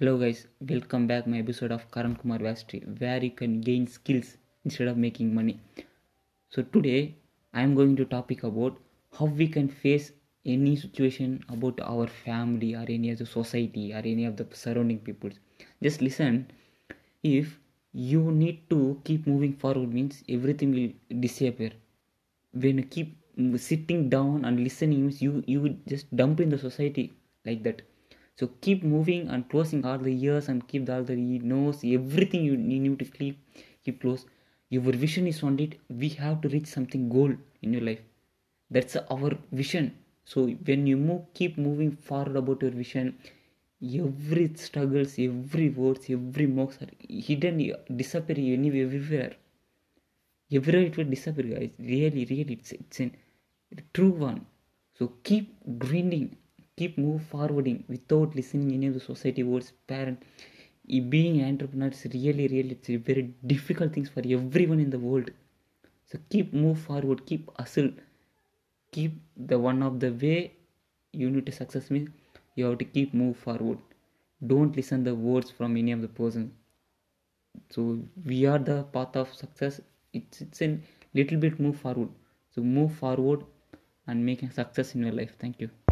Hello guys, welcome back my episode of Karan Kumar Vastri where you can gain skills instead of making money. So today I am going to topic about how we can face any situation about our family or any of the society or any of the surrounding people. Just listen. If you need to keep moving forward means everything will disappear. When you keep sitting down and listening means you you just dump in the society like that so keep moving and closing all the ears and keep all the nose everything you need to keep keep close. Your vision is on it. We have to reach something goal in your life. That's our vision. So when you move keep moving forward about your vision. Every struggles every words every marks are hidden disappear anywhere everywhere. Everywhere it will disappear guys. Really really it's, it's a true one. So keep grinding keep move forwarding without listening any of the society words parent being an entrepreneur is really really it's a very difficult things for everyone in the world. So keep move forward keep hustle keep the one of the way you need to success means you have to keep move forward. Don't listen the words from any of the person. So we are the path of success. It's it's a little bit move forward. So move forward and making success in your life. Thank you